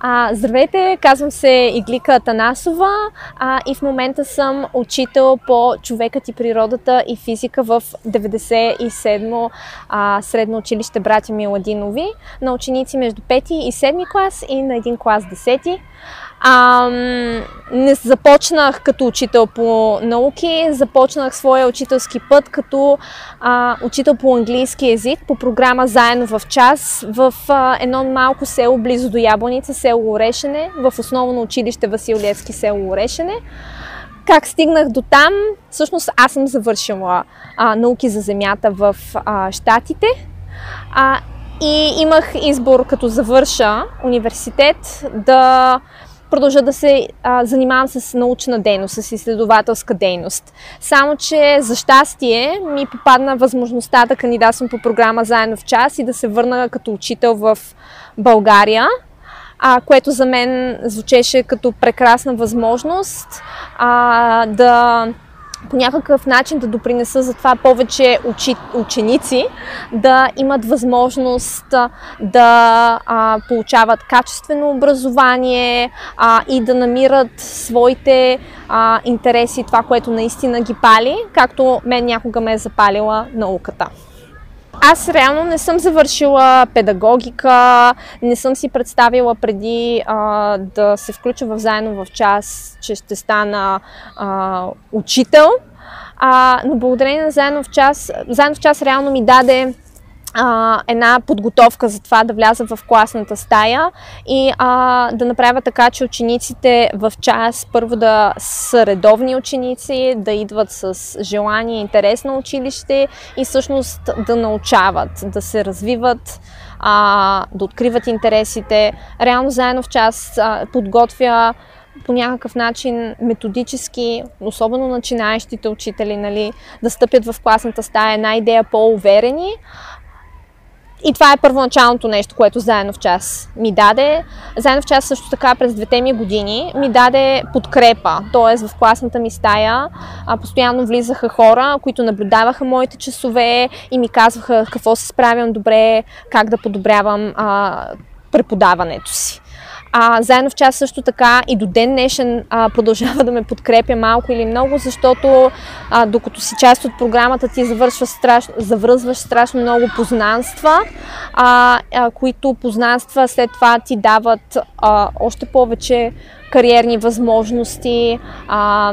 А, здравейте, казвам се Иглика Танасова а, и в момента съм учител по човекът и природата и физика в 97-мо а, средно училище Братя Миладинови на ученици между 5 и 7 клас и на един клас 10. А, не започнах като учител по науки, започнах своя учителски път като а, учител по английски язик по програма Заедно в час в а, едно малко село близо до Ябланица, село Орешене, в основно училище Васил Левски, село Орешене. Как стигнах до там? Всъщност аз съм завършила а, науки за земята в а, Штатите. А, и имах избор като завърша университет да продължа да се а, занимавам с научна дейност, с изследователска дейност. Само, че за щастие ми попадна възможността да кандидатствам по програма Заедно в час и да се върна като учител в България, а, което за мен звучеше като прекрасна възможност а, да по някакъв начин да допринеса за това повече учи, ученици да имат възможност да а, получават качествено образование а, и да намират своите а, интереси, това, което наистина ги пали, както мен някога ме е запалила науката. Аз реално не съм завършила педагогика, не съм си представила преди а, да се включа в заедно в час, че ще стана а, учител. А, но благодарение на заедно в час, заедно в час реално ми даде а, една подготовка за това да вляза в класната стая и а, да направя така, че учениците в час първо да са редовни ученици, да идват с желание и интерес на училище и всъщност да научават, да се развиват, а, да откриват интересите. Реално заедно в час а, подготвя по някакъв начин методически, особено начинаещите учители, нали, да стъпят в класната стая една идея по-уверени, и това е първоначалното нещо, което заедно в час ми даде. Заедно в час също така през двете ми години ми даде подкрепа. Тоест в класната ми стая постоянно влизаха хора, които наблюдаваха моите часове и ми казваха какво се справям добре, как да подобрявам а, преподаването си. А, заедно в час също така и до ден днешен а, продължава да ме подкрепя малко или много, защото а, докато си част от програмата ти завършваш страшно, завръзваш страшно много познанства, а, а, които познанства след това ти дават а, още повече кариерни възможности, а,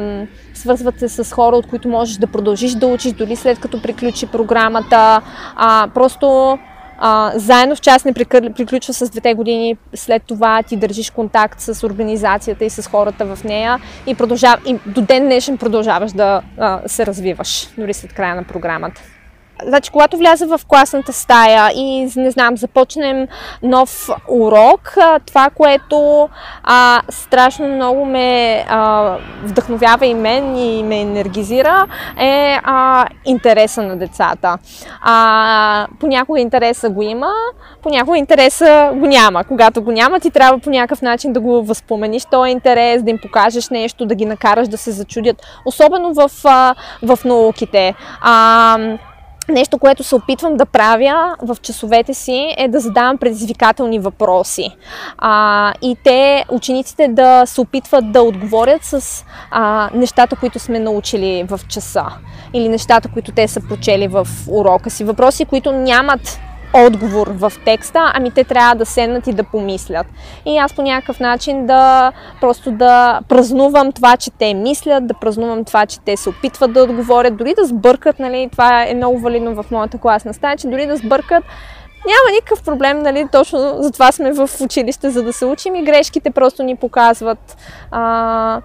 свързват се с хора, от които можеш да продължиш да учиш дори след като приключи програмата. А, просто а, заедно в час не приключва с двете години, след това ти държиш контакт с организацията и с хората в нея и, продължав... и до ден днешен продължаваш да а, се развиваш, дори след края на програмата. Значи, когато вляза в класната стая и, не знам, започнем нов урок, това, което а, страшно много ме а, вдъхновява и мен и ме енергизира, е а, интереса на децата. А, понякога интереса го има, понякога интереса го няма. Когато го няма, ти трябва по някакъв начин да го възпомениш този интерес, да им покажеш нещо, да ги накараш да се зачудят. Особено в, в науките. А, Нещо, което се опитвам да правя в часовете си е да задавам предизвикателни въпроси. А, и те, учениците, да се опитват да отговорят с а, нещата, които сме научили в часа. Или нещата, които те са прочели в урока си. Въпроси, които нямат отговор в текста, ами те трябва да седнат и да помислят. И аз по някакъв начин да просто да празнувам това, че те мислят, да празнувам това, че те се опитват да отговорят, дори да сбъркат, нали, това е много валидно в моята класна стая, че дори да сбъркат, няма никакъв проблем, нали, точно затова сме в училище, за да се учим и грешките просто ни показват а,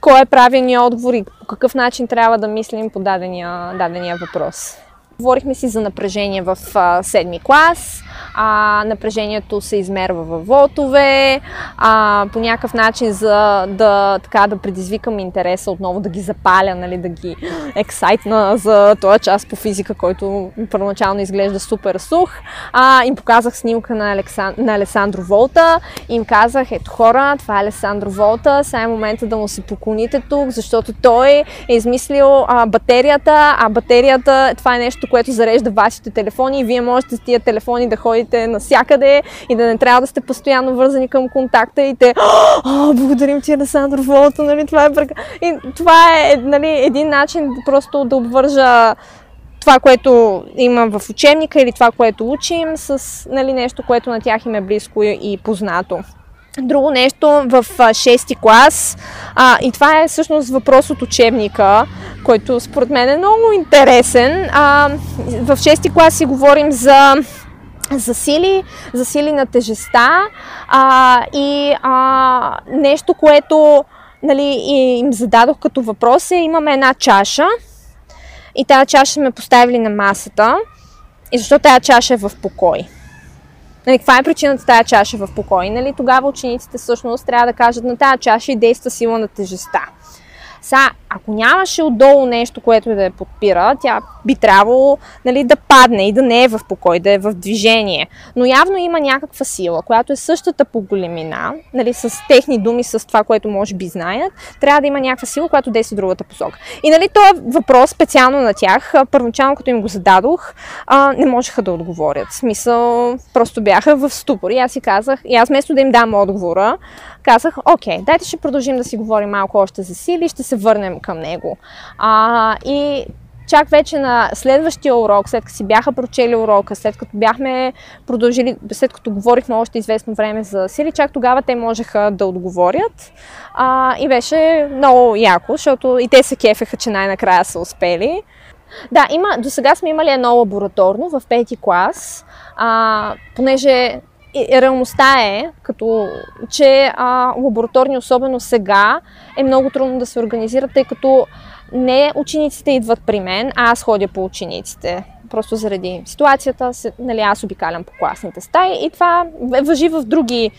кой е правилният отговор и по какъв начин трябва да мислим по дадения, дадения въпрос. Говорихме си за напрежение в седми клас, а, напрежението се измерва във вотове, а, по някакъв начин за да, така, да предизвикам интереса отново, да ги запаля, нали, да ги ексайтна за този час по физика, който първоначално изглежда супер сух. А, им показах снимка на, Алексан... на Алесандро Волта им казах, ето хора, това е Алесандро Волта, сега е момента да му се поклоните тук, защото той е измислил а, батерията, а батерията това е нещо, което зарежда вашите телефони и вие можете с тия телефони да ходите навсякъде и да не трябва да сте постоянно вързани към контакта и те, о, благодарим ти, Александър Волото, нали, това е бърка. И това е нали, един начин просто да обвържа това, което има в учебника или това, което учим, с нали, нещо, което на тях им е близко и познато. Друго нещо в 6-ти клас, а, и това е всъщност въпрос от учебника, който според мен е много интересен. А, в 6-ти клас си говорим за за сили, за сили на тежеста а, и а, нещо, което нали, им зададох като въпрос е имаме една чаша и тази чаша сме поставили на масата и защо тази чаша е в покой. Нали, каква е причината тази чаша в покой? Нали, тогава учениците всъщност трябва да кажат на тази чаша и действа сила на тежеста. Са, ако нямаше отдолу нещо, което да я подпира, тя би трябвало нали, да падне и да не е в покой, да е в движение. Но явно има някаква сила, която е същата по големина, нали, с техни думи, с това, което може би знаят, трябва да има някаква сила, която действа в другата посока. И нали, този въпрос специално на тях, първоначално като им го зададох, а, не можеха да отговорят. В смисъл, просто бяха в ступор. И аз си казах, и аз вместо да им дам отговора, казах, окей, дайте ще продължим да си говорим малко още за сили, ще се върнем към него. А, и чак вече на следващия урок, след като си бяха прочели урока, след като бяхме продължили, след като говорихме още известно време за сили, чак тогава те можеха да отговорят. А, и беше много яко, защото и те се кефеха, че най-накрая са успели. Да, има, до сега сме имали едно лабораторно в пети клас, а, понеже реалността е, като, че а, лабораторни, особено сега, е много трудно да се организират, тъй като не учениците идват при мен, а аз ходя по учениците. Просто заради ситуацията, нали, аз обикалям по класните стаи и това въжи в други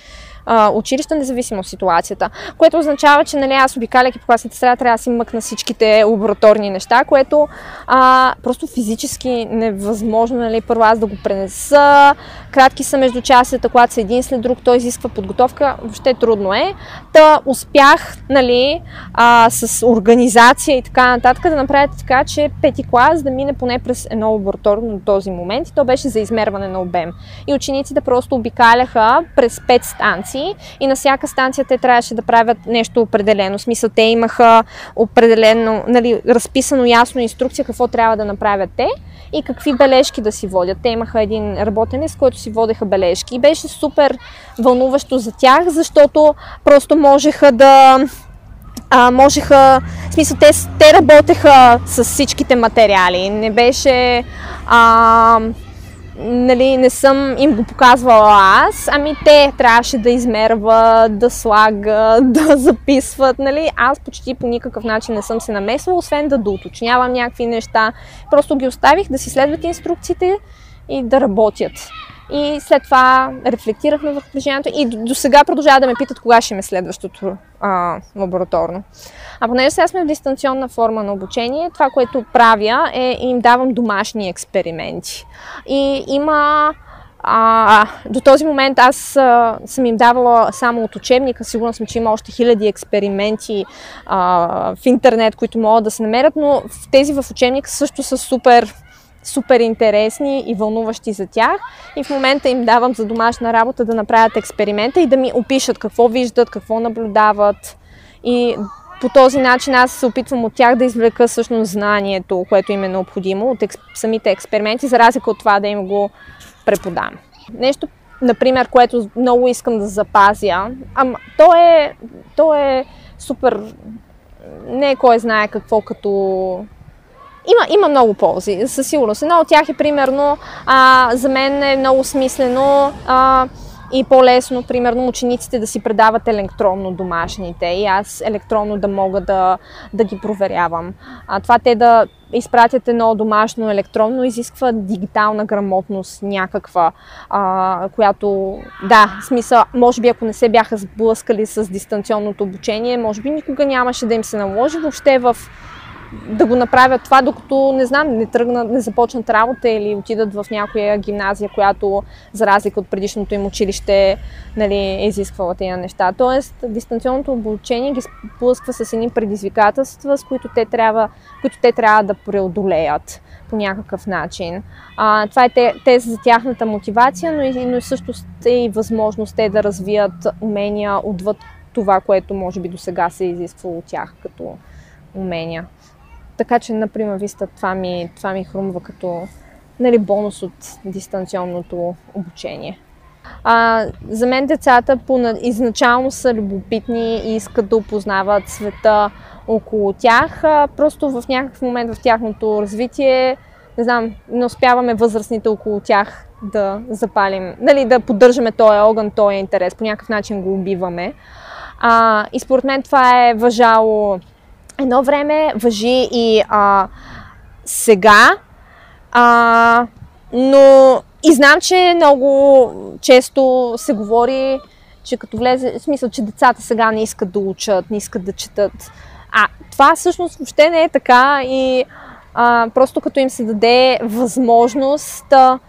а, независимо от ситуацията. Което означава, че нали, аз обикаляйки по класната среда, трябва да си мъкна всичките лабораторни неща, което а, просто физически невъзможно, нали, първо аз да го пренеса. Кратки са между часите, когато са един след друг, той изисква подготовка, въобще трудно е. Та успях, нали, а, с организация и така нататък да направя така, че пети клас да мине поне през едно лабораторно до този момент и то беше за измерване на обем. И учениците просто обикаляха през пет станции станции и на всяка станция те трябваше да правят нещо определено. В смисъл, те имаха определено, нали, разписано ясно инструкция какво трябва да направят те и какви бележки да си водят. Те имаха един работенец, който си водеха бележки и беше супер вълнуващо за тях, защото просто можеха да а, можеха, в смисъл, те, те работеха с всичките материали. Не беше а, нали, не съм им го показвала аз, ами те трябваше да измерват, да слагат, да записват, нали. Аз почти по никакъв начин не съм се намесвала, освен да доуточнявам някакви неща. Просто ги оставих да си следват инструкциите и да работят. И след това рефлектирахме върху движението и до, до сега продължава да ме питат кога ще ме следващото а, лабораторно. А понеже сега сме в дистанционна форма на обучение, това, което правя е им давам домашни експерименти. И има а, до този момент аз а, съм им давала само от учебника, сигурна съм, че има още хиляди експерименти а, в интернет, които могат да се намерят, но тези в учебника също са супер супер интересни и вълнуващи за тях. И в момента им давам за домашна работа да направят експеримента и да ми опишат какво виждат, какво наблюдават. И по този начин аз се опитвам от тях да извлека всъщност знанието, което им е необходимо от експ... самите експерименти, за разлика от това да им го преподам. Нещо, например, което много искам да запазя, ама то е, то е супер, не е кой знае какво като има, има много ползи, със сигурност. Едно от тях е примерно, а, за мен е много смислено а, и по-лесно, примерно, учениците да си предават електронно домашните и аз електронно да мога да, да ги проверявам. А, това те да изпратят едно домашно електронно изисква дигитална грамотност някаква, а, която, да, смисъл, може би ако не се бяха сблъскали с дистанционното обучение, може би никога нямаше да им се наложи въобще в да го направят това, докато, не знам, не тръгнат, не започнат работа или отидат в някоя гимназия, която, за разлика от предишното им училище, нали, е изисквала тези неща. Тоест, дистанционното обучение ги сплъсква с едни предизвикателства, с които те трябва, които те трябва да преодолеят по някакъв начин. А, това е те, за тяхната мотивация, но и, но и също е и възможност те да развият умения отвъд това, което може би до сега се е изисквало от тях като умения. Така че, например, Виста, това ми, това ми хрумва като нали, бонус от дистанционното обучение. А, за мен децата изначално са любопитни и искат да опознават света около тях. А, просто в някакъв момент в тяхното развитие, не знам, не успяваме възрастните около тях да запалим, нали, да поддържаме този огън, този интерес, по някакъв начин го убиваме. А, и според мен това е въжало едно време, въжи и а, сега. А, но и знам, че много често се говори, че като влезе, в смисъл, че децата сега не искат да учат, не искат да четат. А това всъщност въобще не е така и а, просто като им се даде възможност а,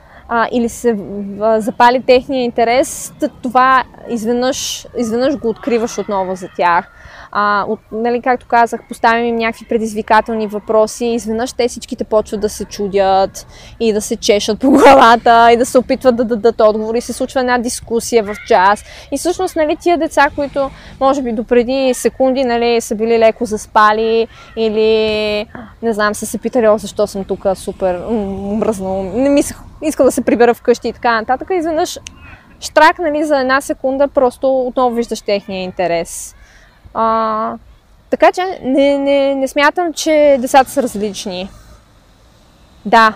или се а, запали техния интерес, това изведнъж, изведнъж го откриваш отново за тях а, от, нали, както казах, поставим им някакви предизвикателни въпроси изведнъж те всичките почват да се чудят и да се чешат по главата и да се опитват да дадат отговори. Се случва една дискусия в час. И всъщност, нали, тия деца, които може би допреди секунди, нали, са били леко заспали или, не знам, са се питали, о, защо съм тук супер мръзнал, не мислех, искам да се прибера вкъщи и така нататък. Изведнъж штрак, нали, за една секунда просто отново виждаш техния интерес. А, така че не, не, не смятам, че децата са различни. Да.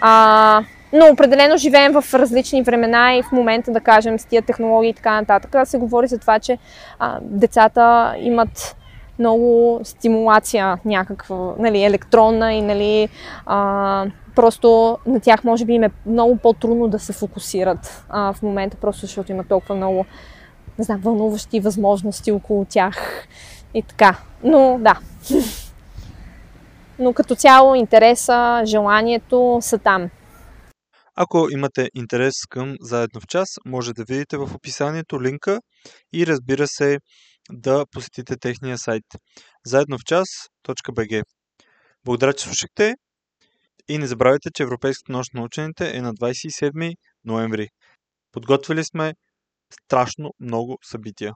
А, но определено живеем в различни времена и в момента, да кажем, с тия технологии и така нататък, се говори за това, че а, децата имат много стимулация някаква, нали, електронна и нали, а, просто на тях може би им е много по-трудно да се фокусират а, в момента, просто защото има толкова много не знам, вълнуващи възможности около тях и така. Но да. Но като цяло интереса, желанието са там. Ако имате интерес към Заедно в час, може да видите в описанието линка и разбира се да посетите техния сайт заедно в час.bg. Благодаря, че слушахте и не забравяйте, че Европейската нощ на учените е на 27 ноември. Подготвили сме страшно много събития.